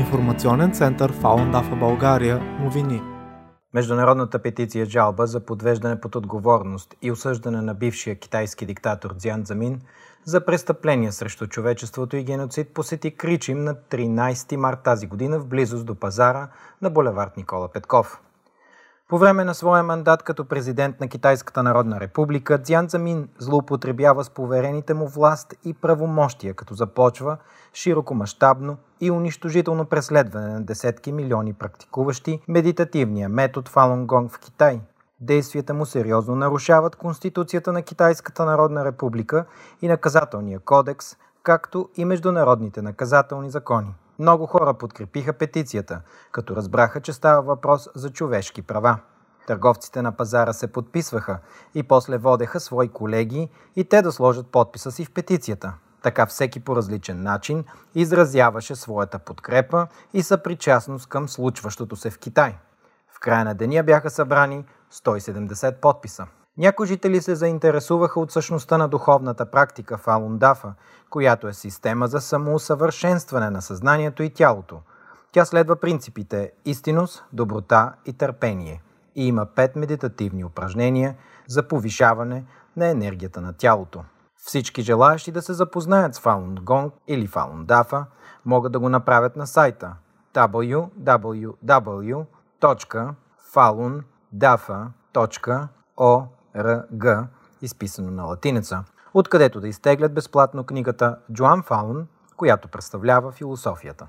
Информационен център Фалун Дафа България новини. Международната петиция жалба за подвеждане под отговорност и осъждане на бившия китайски диктатор Дзян Замин за престъпления срещу човечеството и геноцид посети Кричим на 13 март тази година в близост до пазара на булевард Никола Петков. По време на своя мандат като президент на Китайската народна република, Дзян Замин злоупотребява с поверените му власт и правомощия, като започва широкомащабно и унищожително преследване на десетки милиони практикуващи медитативния метод Фалун Гонг в Китай. Действията му сериозно нарушават Конституцията на Китайската народна република и наказателния кодекс, както и международните наказателни закони. Много хора подкрепиха петицията, като разбраха, че става въпрос за човешки права. Търговците на пазара се подписваха и после водеха свои колеги и те да сложат подписа си в петицията. Така всеки по различен начин изразяваше своята подкрепа и съпричастност към случващото се в Китай. В края на деня бяха събрани 170 подписа. Някои жители се заинтересуваха от същността на духовната практика Фалундафа, която е система за самоусъвършенстване на съзнанието и тялото. Тя следва принципите истинност, доброта и търпение и има пет медитативни упражнения за повишаване на енергията на тялото. Всички желаящи да се запознаят с Falun Gong или Falun Dafa могат да го направят на сайта www.falundafa.org, изписано на латиница, откъдето да изтеглят безплатно книгата Джоан Фаун, която представлява философията.